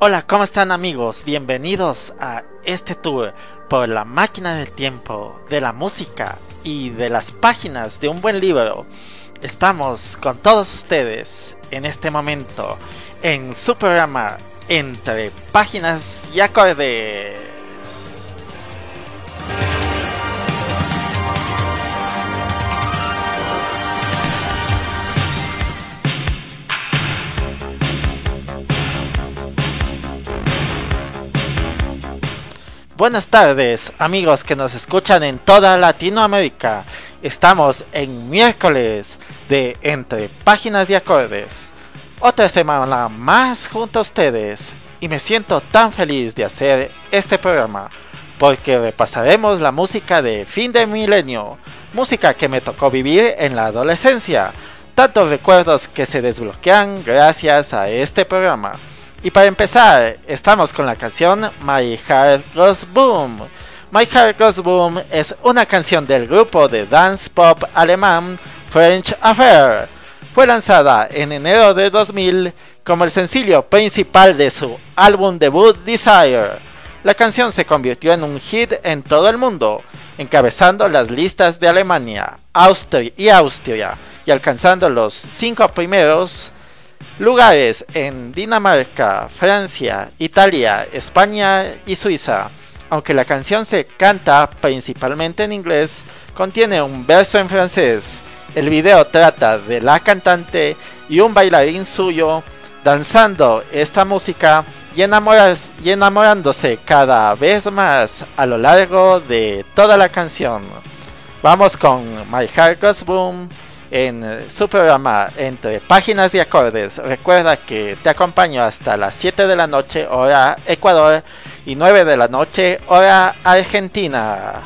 Hola, ¿cómo están amigos? Bienvenidos a este tour por la máquina del tiempo, de la música y de las páginas de un buen libro. Estamos con todos ustedes en este momento en su programa Entre Páginas y Acordes. Buenas tardes, amigos que nos escuchan en toda Latinoamérica. Estamos en miércoles de Entre Páginas y Acordes. Otra semana más junto a ustedes y me siento tan feliz de hacer este programa porque repasaremos la música de fin de milenio, música que me tocó vivir en la adolescencia, tantos recuerdos que se desbloquean gracias a este programa. Y para empezar, estamos con la canción My Heart Goes Boom. My Heart Goes Boom es una canción del grupo de dance pop alemán French Affair. Fue lanzada en enero de 2000 como el sencillo principal de su álbum debut Desire. La canción se convirtió en un hit en todo el mundo, encabezando las listas de Alemania, Austria y Austria, y alcanzando los cinco primeros Lugares en Dinamarca, Francia, Italia, España y Suiza. Aunque la canción se canta principalmente en inglés, contiene un verso en francés. El video trata de la cantante y un bailarín suyo danzando esta música y, y enamorándose cada vez más a lo largo de toda la canción. Vamos con My Heart Goes Boom en su programa Entre Páginas y Acordes. Recuerda que te acompaño hasta las 7 de la noche hora Ecuador y 9 de la noche hora Argentina.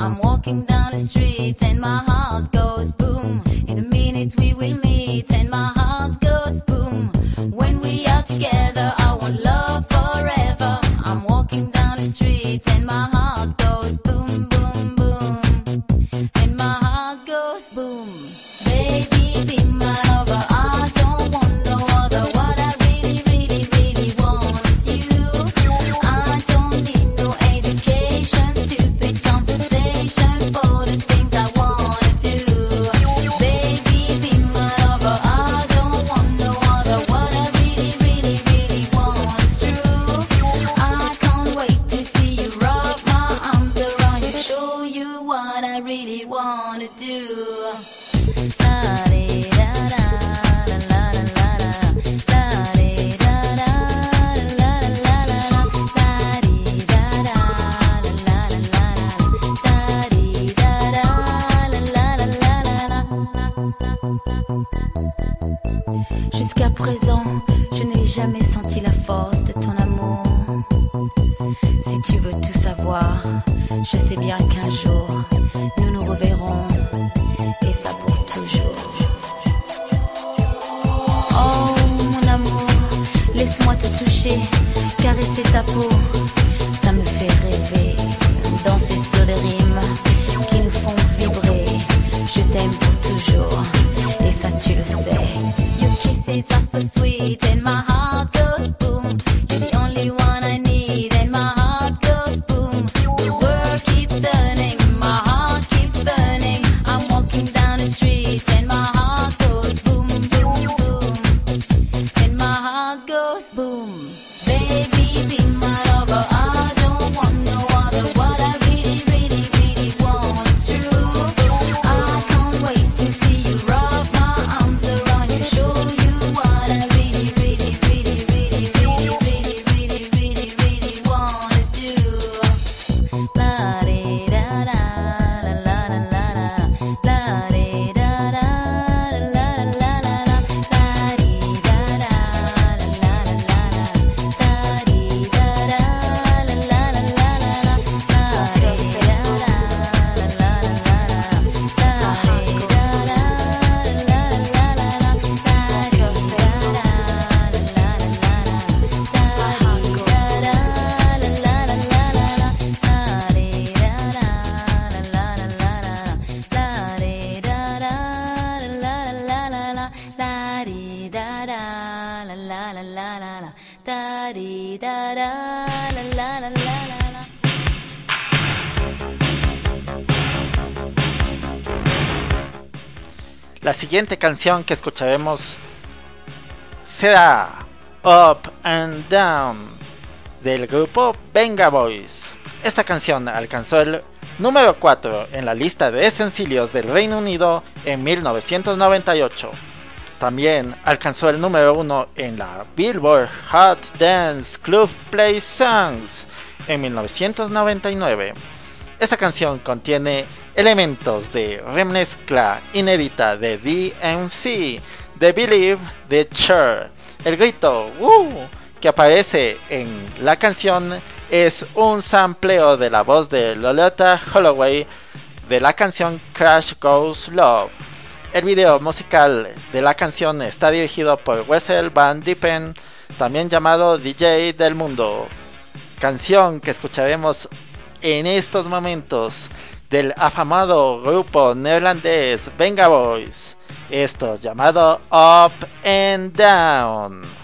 I'm walking down the street and my heart goes boom. In a minute we will meet and my heart goes boom. When we are together, I want love siguiente canción que escucharemos será Up and Down del grupo Venga Boys. Esta canción alcanzó el número 4 en la lista de sencillos del Reino Unido en 1998. También alcanzó el número 1 en la Billboard Hot Dance Club Play Songs en 1999. Esta canción contiene elementos de remezcla inédita de DMC, de Believe the Church. El grito que aparece en la canción es un sampleo de la voz de Lolita Holloway de la canción Crash Goes Love. El video musical de la canción está dirigido por Wessel Van Diepen, también llamado DJ del mundo. Canción que escucharemos en estos momentos del afamado grupo neerlandés Venga Boys, esto llamado Up and Down.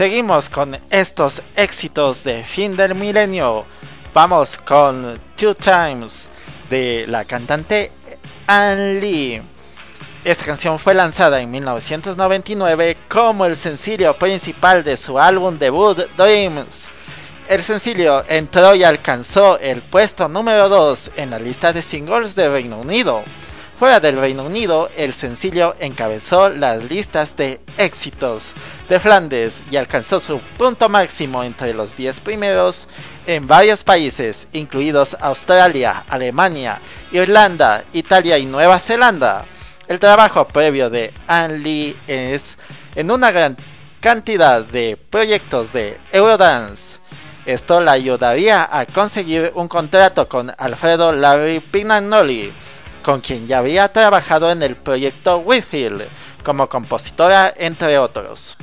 Seguimos con estos éxitos de fin del milenio. Vamos con Two Times de la cantante Anne Lee. Esta canción fue lanzada en 1999 como el sencillo principal de su álbum debut Dreams. El sencillo entró y alcanzó el puesto número 2 en la lista de singles de Reino Unido. Fuera del Reino Unido, el sencillo encabezó las listas de éxitos de Flandes y alcanzó su punto máximo entre los 10 primeros en varios países, incluidos Australia, Alemania, Irlanda, Italia y Nueva Zelanda. El trabajo previo de Anne Lee es en una gran cantidad de proyectos de Eurodance esto le ayudaría a conseguir un contrato con Alfredo Larry Pignanoli, con quien ya había trabajado en el proyecto Whitfield como compositora, entre otros.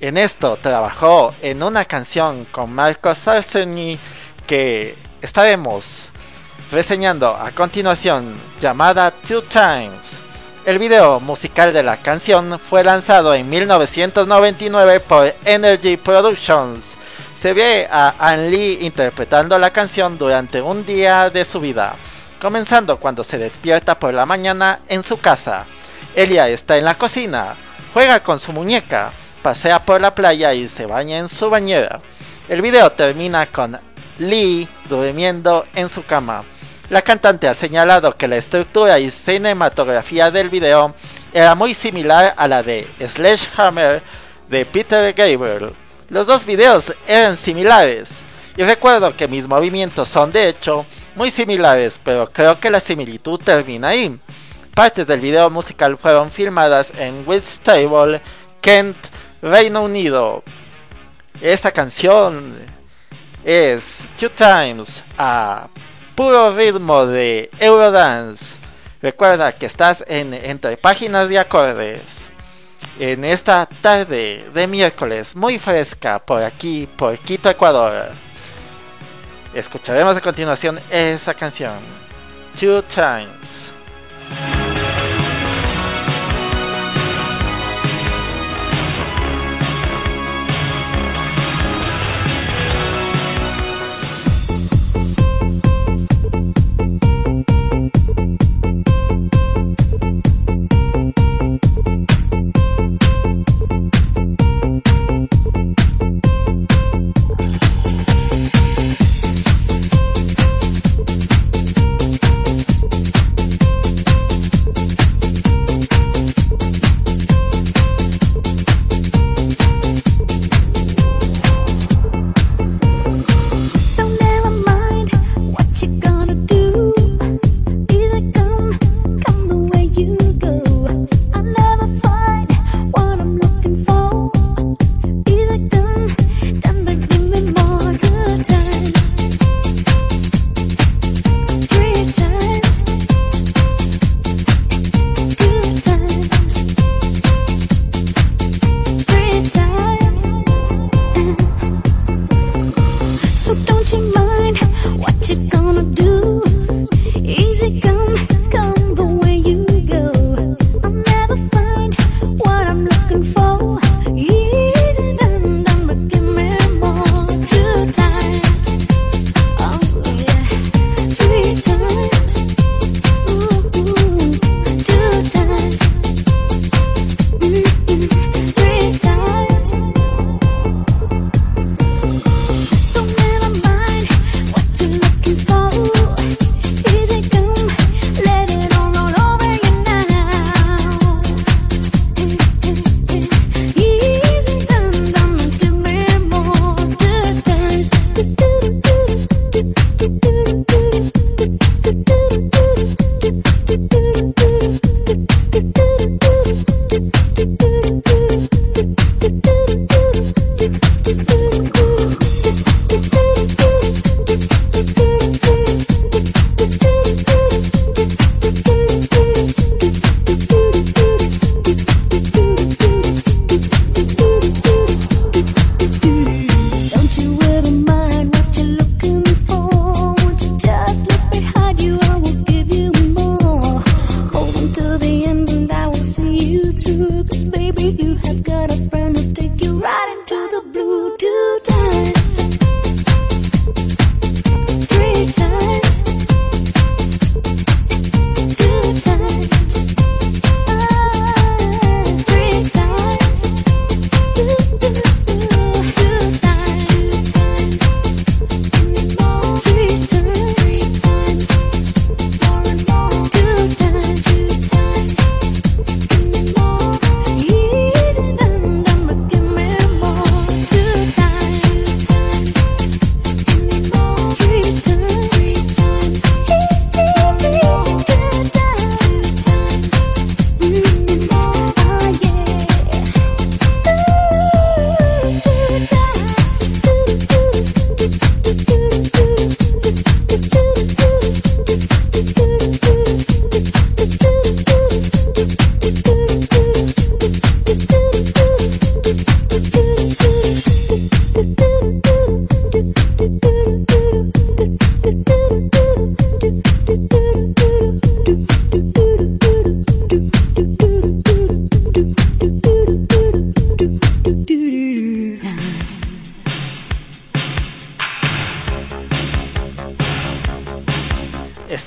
En esto trabajó en una canción con Marco Sarseni que estaremos reseñando a continuación llamada Two Times. El video musical de la canción fue lanzado en 1999 por Energy Productions se ve a Anne Lee interpretando la canción durante un día de su vida, comenzando cuando se despierta por la mañana en su casa. Elia está en la cocina, juega con su muñeca, pasea por la playa y se baña en su bañera. El video termina con Lee durmiendo en su cama. La cantante ha señalado que la estructura y cinematografía del video era muy similar a la de Sledgehammer de Peter Gabriel. Los dos videos eran similares y recuerdo que mis movimientos son de hecho muy similares, pero creo que la similitud termina ahí. Partes del video musical fueron filmadas en Whitstable, Kent, Reino Unido. Esta canción es Two Times a puro ritmo de Eurodance. Recuerda que estás en entre páginas y acordes en esta tarde de miércoles muy fresca por aquí, por Quito, Ecuador. Escucharemos a continuación esa canción, Two Times.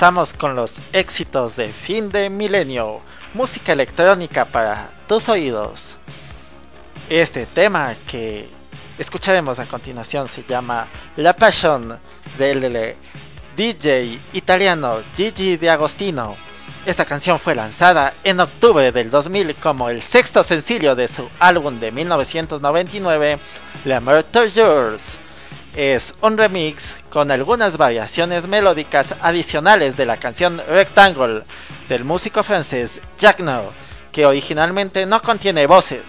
Comenzamos con los éxitos de fin de milenio, música electrónica para tus oídos. Este tema que escucharemos a continuación se llama La Passion del DJ italiano Gigi D'Agostino. Esta canción fue lanzada en octubre del 2000 como el sexto sencillo de su álbum de 1999, La Murder Yours es un remix con algunas variaciones melódicas adicionales de la canción Rectangle del músico francés Jack No, que originalmente no contiene voces.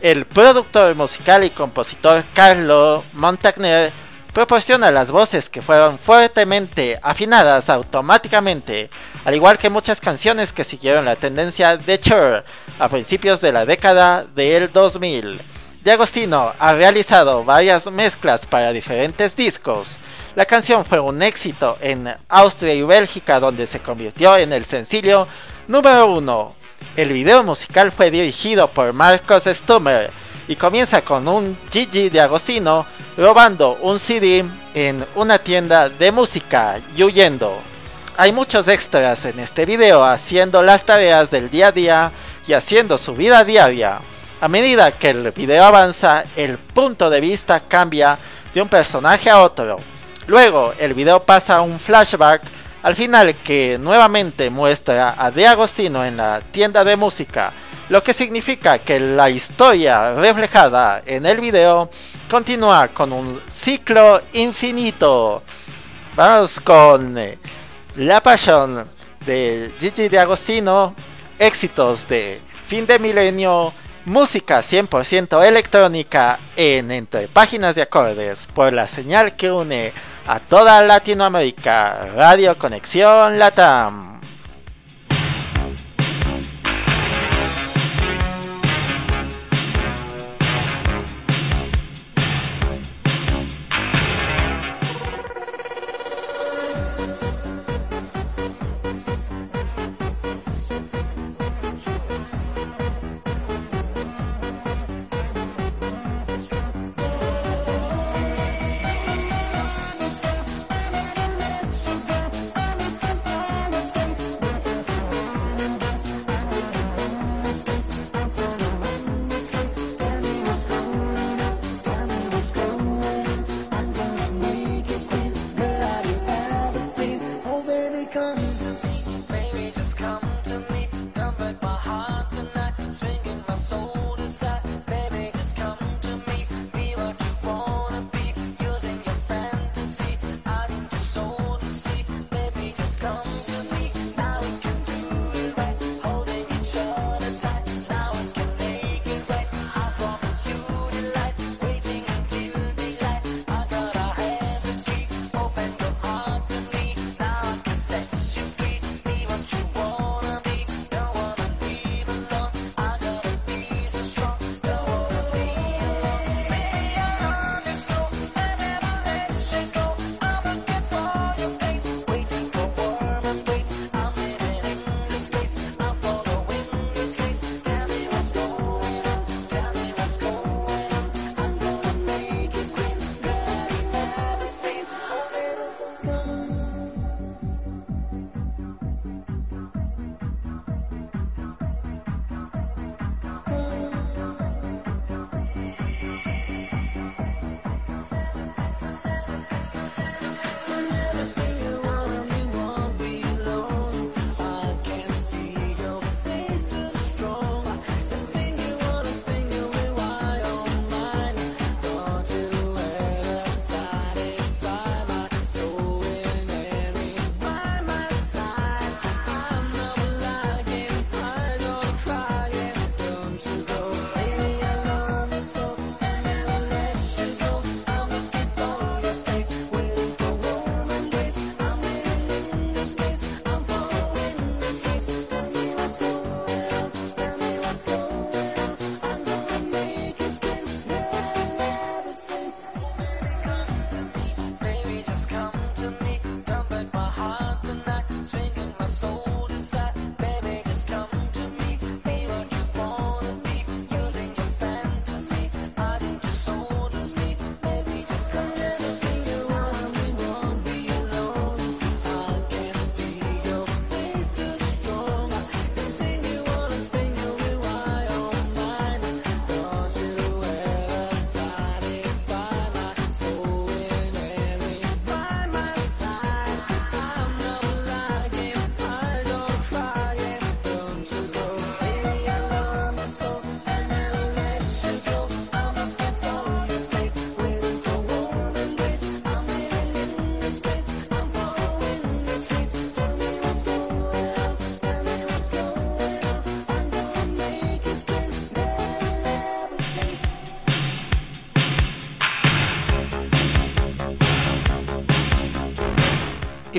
El productor musical y compositor Carlo Montagnier proporciona las voces que fueron fuertemente afinadas automáticamente, al igual que muchas canciones que siguieron la tendencia de Cher a principios de la década del 2000. De Agostino ha realizado varias mezclas para diferentes discos. La canción fue un éxito en Austria y Bélgica donde se convirtió en el sencillo número uno. El video musical fue dirigido por Marcos Stummer y comienza con un Gigi de Agostino robando un CD en una tienda de música y huyendo. Hay muchos extras en este video haciendo las tareas del día a día y haciendo su vida diaria. A medida que el video avanza, el punto de vista cambia de un personaje a otro. Luego, el video pasa a un flashback al final que nuevamente muestra a De Agostino en la tienda de música, lo que significa que la historia reflejada en el video continúa con un ciclo infinito. Vamos con eh, La Pasión de Gigi De Agostino, éxitos de fin de milenio música 100% electrónica en Entre Páginas de Acordes por la señal que une a toda Latinoamérica, Radio Conexión Latam.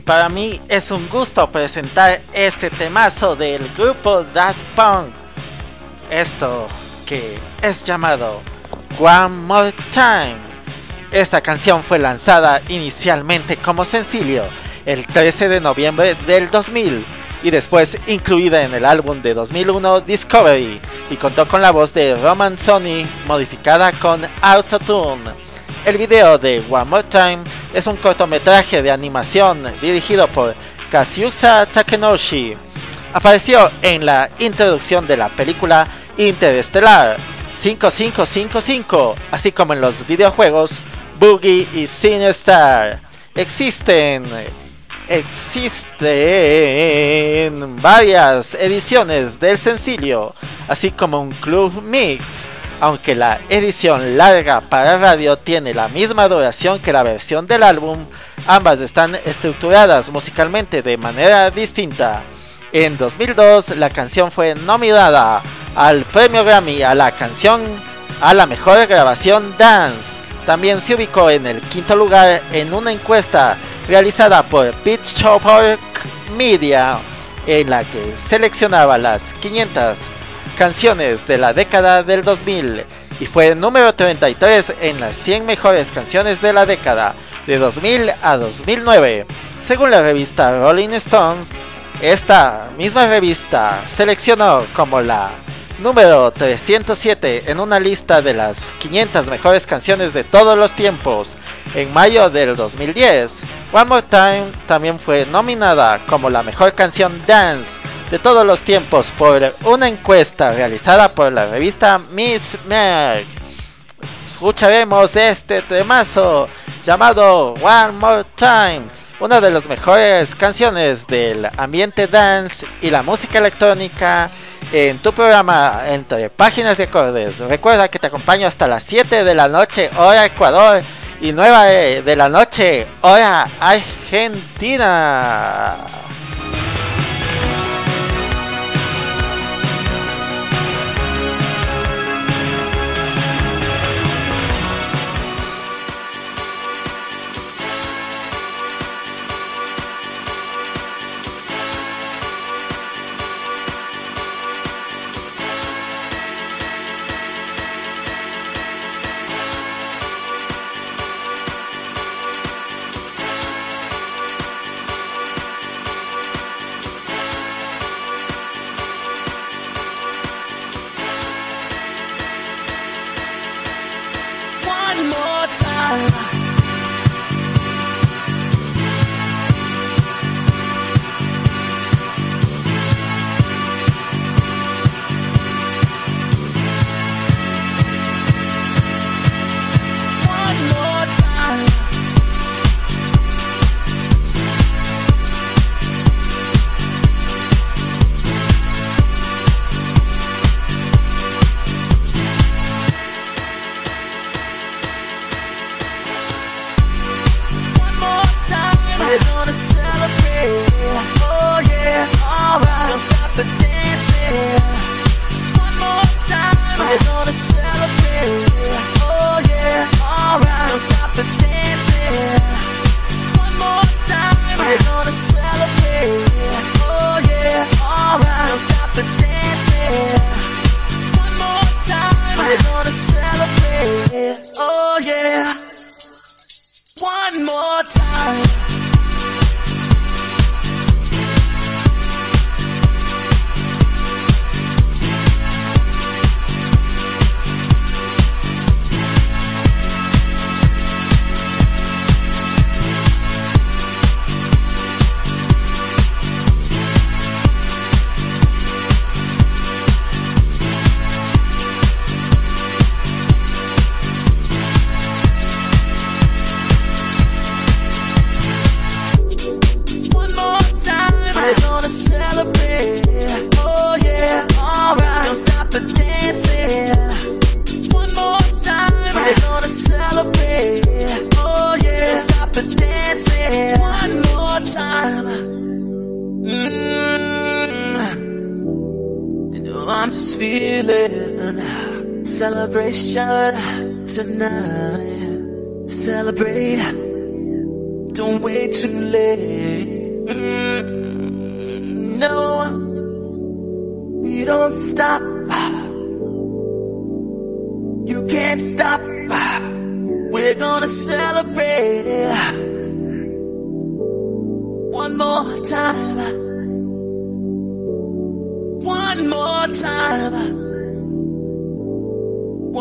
Para mí es un gusto presentar este temazo del grupo Daft Punk. Esto que es llamado One More Time. Esta canción fue lanzada inicialmente como sencillo el 13 de noviembre del 2000 y después incluida en el álbum de 2001 Discovery y contó con la voz de Roman Sony modificada con Autotune. El video de One More Time es un cortometraje de animación dirigido por Kazusa Takenoshi. Apareció en la introducción de la película Interestelar 5555, así como en los videojuegos Boogie y Star. Existen existen varias ediciones del sencillo, así como un club mix aunque la edición larga para radio tiene la misma duración que la versión del álbum, ambas están estructuradas musicalmente de manera distinta. En 2002 la canción fue nominada al premio Grammy a la canción a la mejor grabación dance. También se ubicó en el quinto lugar en una encuesta realizada por Pitchfork Media en la que seleccionaba las 500 canciones de la década del 2000 y fue número 33 en las 100 mejores canciones de la década de 2000 a 2009. Según la revista Rolling Stones, esta misma revista seleccionó como la número 307 en una lista de las 500 mejores canciones de todos los tiempos en mayo del 2010. One More Time también fue nominada como la mejor canción dance de todos los tiempos por una encuesta realizada por la revista Miss Mag. Escucharemos este temazo llamado One More Time, una de las mejores canciones del ambiente dance y la música electrónica en tu programa entre páginas de acordes. Recuerda que te acompaño hasta las 7 de la noche, hora Ecuador, y 9 de la noche, hora Argentina. celebration tonight. Celebrate. Don't wait too late. Mm, no, you don't stop. You can't stop. We're gonna celebrate one more time. One more time.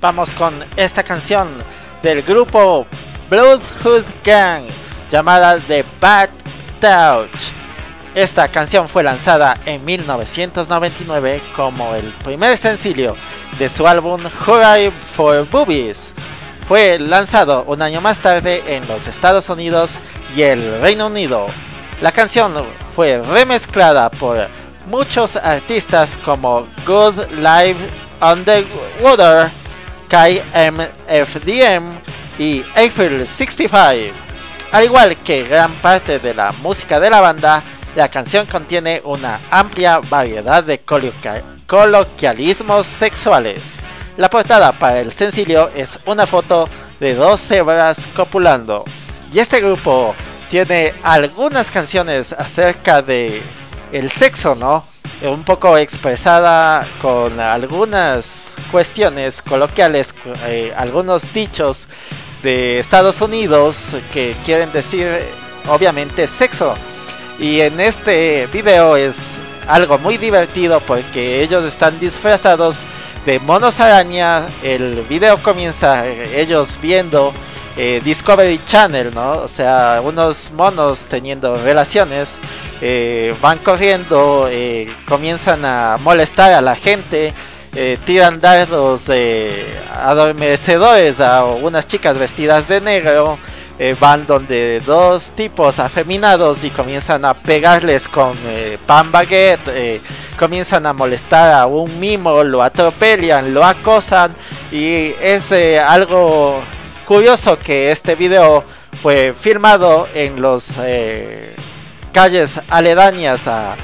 Vamos con esta canción del grupo Bloodhood Gang llamada The Bad Touch. Esta canción fue lanzada en 1999 como el primer sencillo de su álbum Hurray for Boobies. Fue lanzado un año más tarde en los Estados Unidos y el Reino Unido. La canción fue remezclada por muchos artistas como Good Live Underwater, KMFDM y April 65. Al igual que gran parte de la música de la banda, la canción contiene una amplia variedad de coloquialismos sexuales. La portada para el sencillo es una foto de dos cebras copulando. Y este grupo tiene algunas canciones acerca de el sexo, ¿no? Un poco expresada con algunas cuestiones coloquiales, eh, algunos dichos de Estados Unidos que quieren decir obviamente sexo. Y en este video es algo muy divertido porque ellos están disfrazados de monos araña. El video comienza eh, ellos viendo eh, Discovery Channel, ¿no? O sea, unos monos teniendo relaciones. Eh, van corriendo, eh, comienzan a molestar a la gente, eh, tiran dardos adormecedores a unas chicas vestidas de negro. eh, van donde dos tipos afeminados y comienzan a pegarles con pan baguette, comienzan a molestar a un mimo, lo atropellan, lo acosan y es algo curioso que este video fue filmado en los calles aledañas a,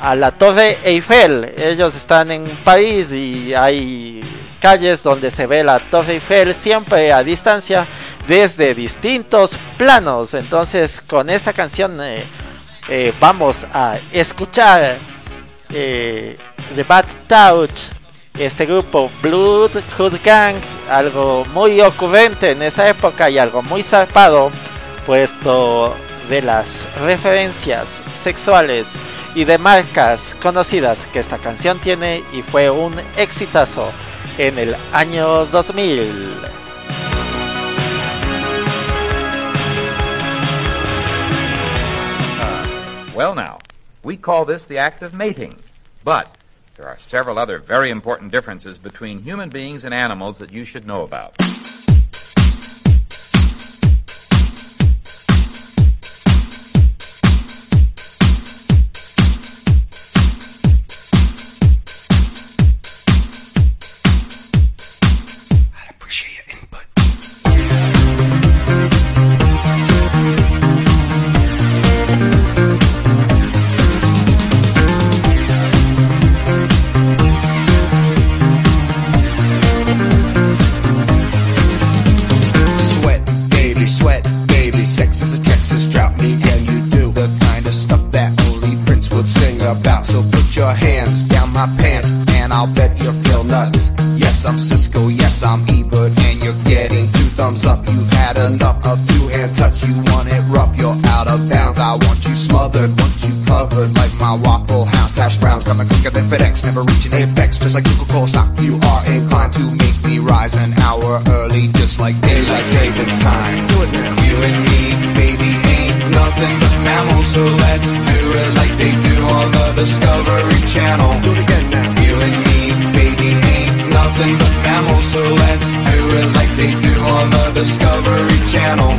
a la Torre Eiffel. Ellos están en París y hay calles donde se ve la Torre Eiffel siempre a distancia desde distintos planos. Entonces con esta canción eh, eh, vamos a escuchar eh, The Bad Touch, este grupo Blood Hood Gang, algo muy ocurrente en esa época y algo muy zarpado, puesto de las referencias sexuales y de marcas conocidas que esta canción tiene y fue un exitazo en el año 2000. Uh, well, now, we call this the act of mating. But there are several other very important differences between human beings and animals that you should know about.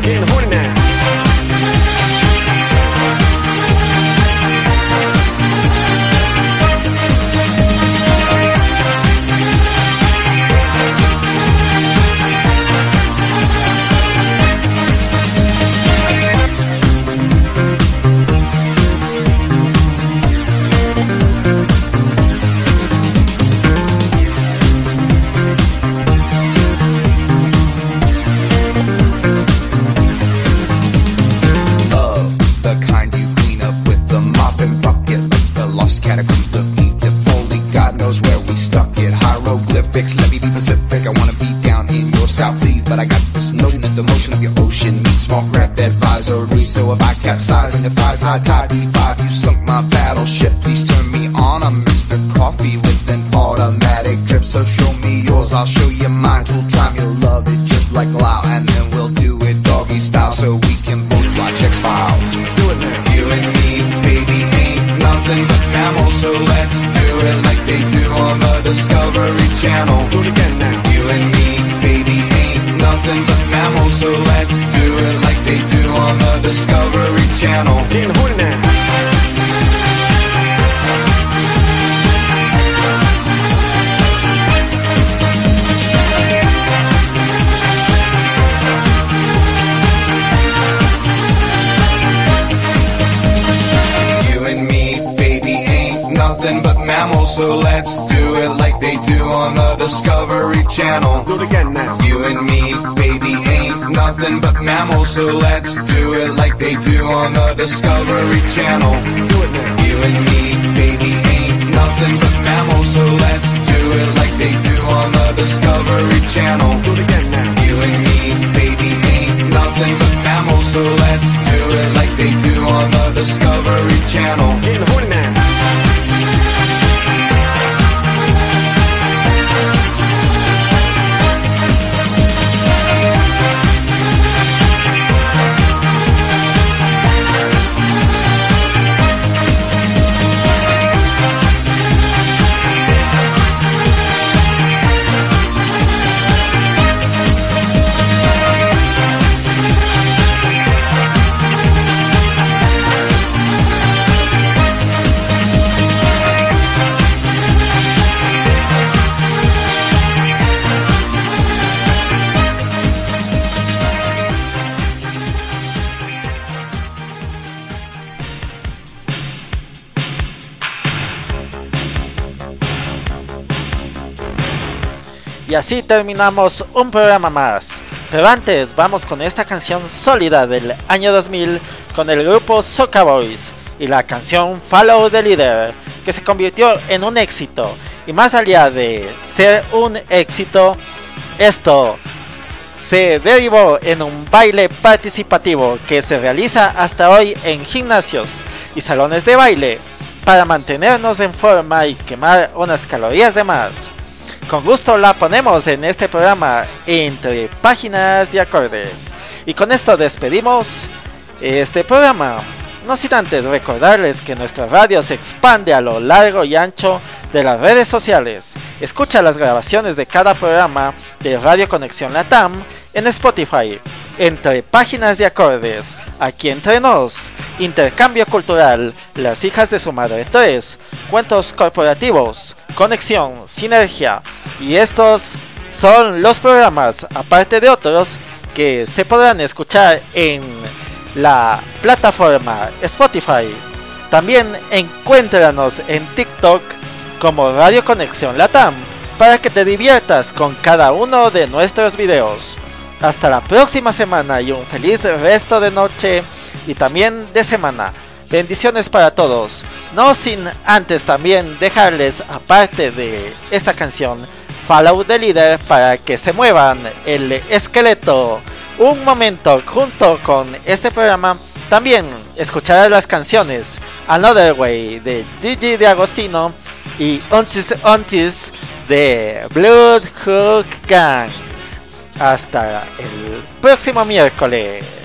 can't mammal, so let's do it like they do on the Discovery Channel. You and me, baby, ain't nothing but mammals, so let's do it like they do on the Discovery Channel. Do it again now. You and me, baby, ain't nothing but mammals, so let's do it like they do on the Discovery Channel. Get in the horn now. Así terminamos un programa más. Pero antes vamos con esta canción sólida del año 2000 con el grupo Soca Boys y la canción Follow the Leader, que se convirtió en un éxito. Y más allá de ser un éxito, esto se derivó en un baile participativo que se realiza hasta hoy en gimnasios y salones de baile para mantenernos en forma y quemar unas calorías de más. Con gusto la ponemos en este programa entre páginas y acordes. Y con esto despedimos este programa. No sin antes recordarles que nuestra radio se expande a lo largo y ancho de las redes sociales. Escucha las grabaciones de cada programa de Radio Conexión Latam en Spotify, entre páginas y acordes, aquí entre nos, intercambio cultural, las hijas de su madre 3, cuentos corporativos, conexión, sinergia, y estos son los programas, aparte de otros, que se podrán escuchar en la plataforma Spotify. También encuéntranos en TikTok como Radio Conexión Latam para que te diviertas con cada uno de nuestros videos. Hasta la próxima semana y un feliz resto de noche y también de semana. Bendiciones para todos. No sin antes también dejarles, aparte de esta canción, Follow the Leader para que se muevan el esqueleto. Un momento junto con este programa. También escucharás las canciones Another Way de Gigi de Agostino y Untis Untis de Blood Hook Gang. Hasta el próximo miércoles.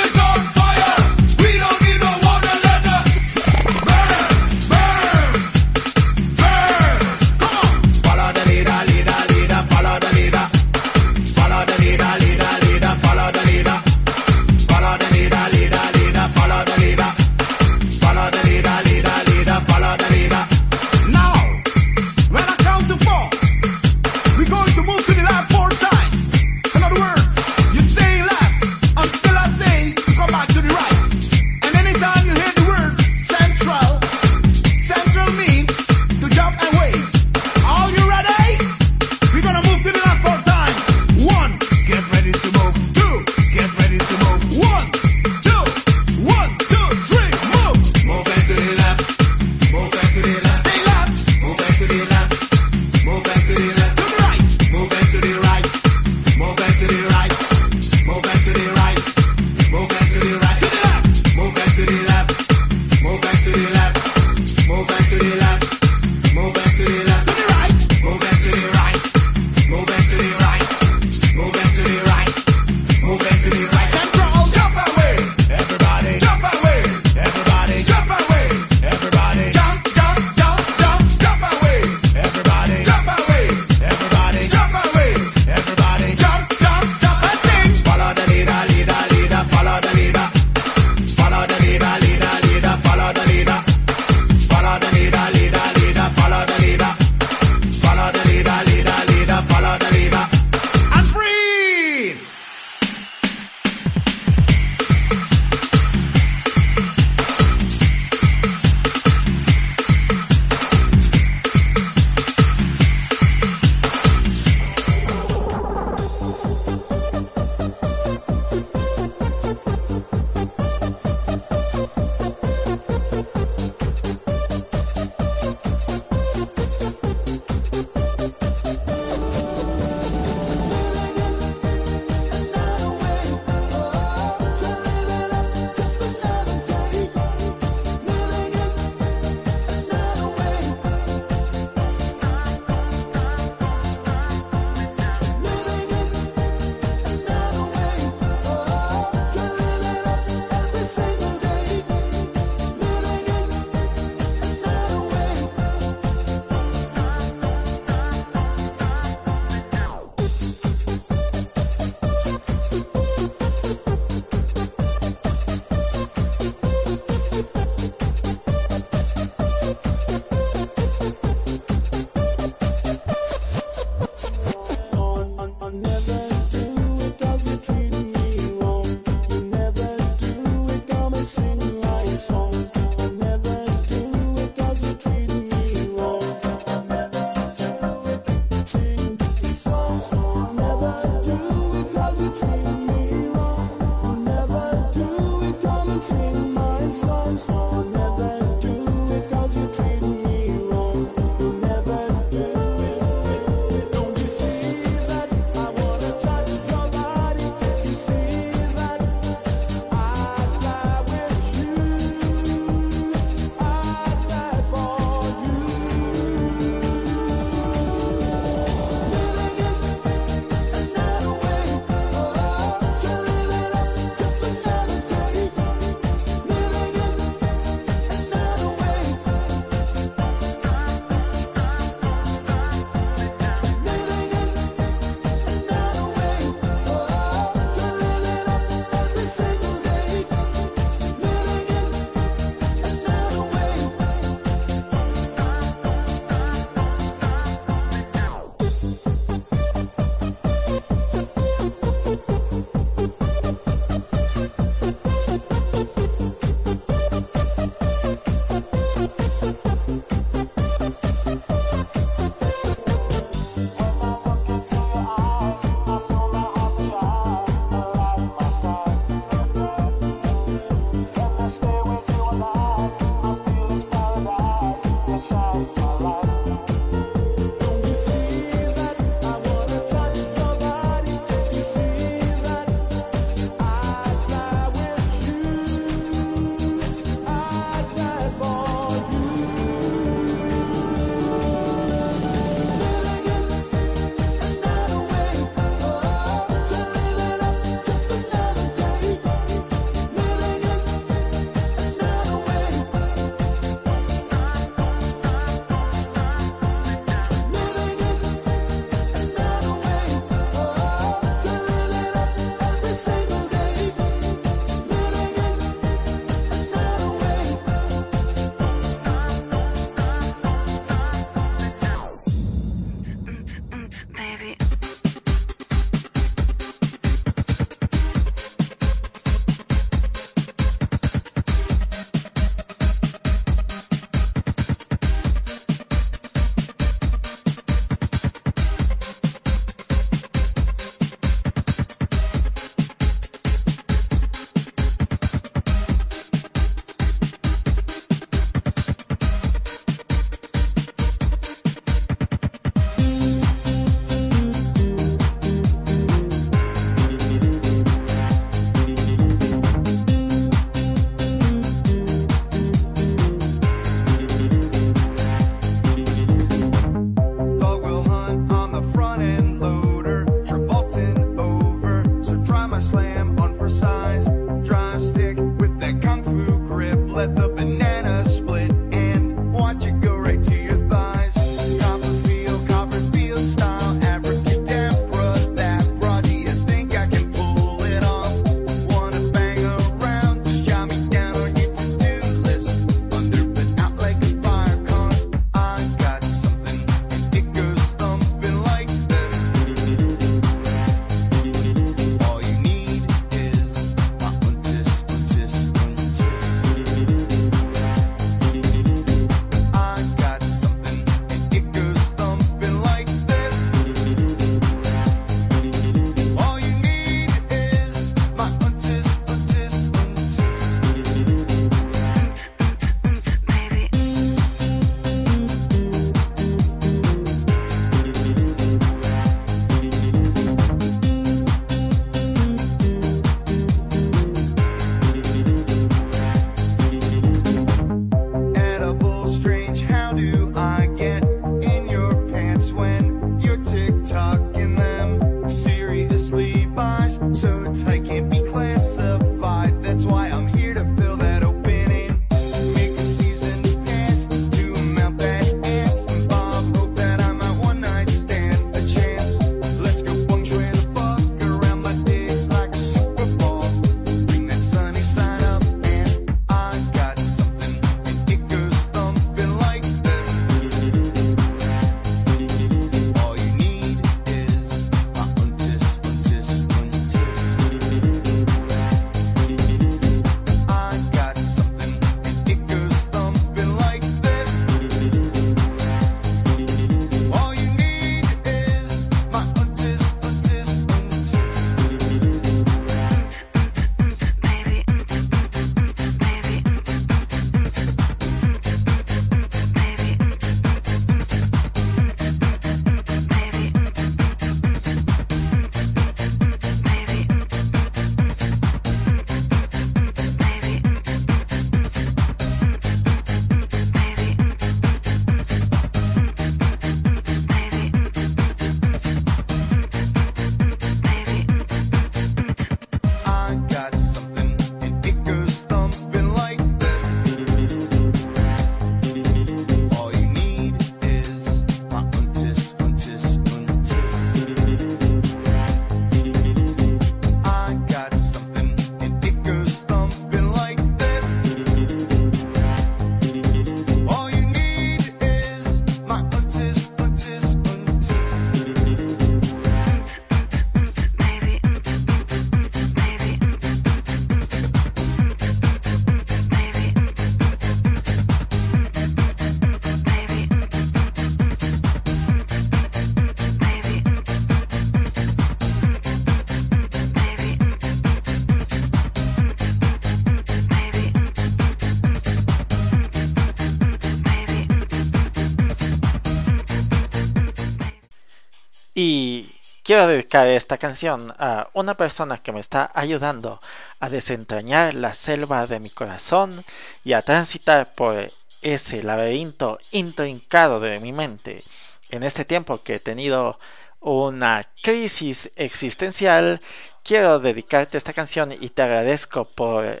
Quiero dedicar esta canción a una persona que me está ayudando a desentrañar la selva de mi corazón y a transitar por ese laberinto intrincado de mi mente en este tiempo que he tenido una crisis existencial, quiero dedicarte esta canción y te agradezco por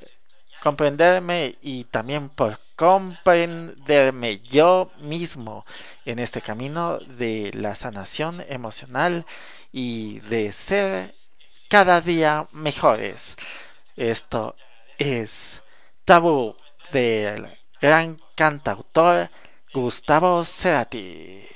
comprenderme y también por comprenderme yo mismo en este camino de la sanación emocional y de ser cada día mejores. Esto es Tabú del gran cantautor Gustavo Cerati.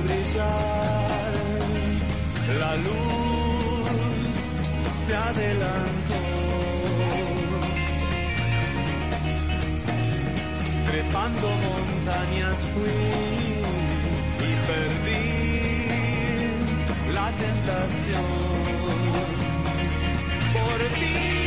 brillar. La luz se adelantó. Trepando montañas fui y perdí la tentación. Por ti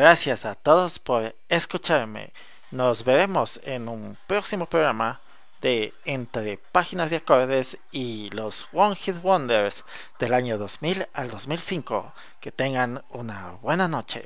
gracias a todos por escucharme. Nos veremos en un próximo programa de Entre Páginas de Acordes y los One Hit Wonders del año 2000 al 2005. Que tengan una buena noche.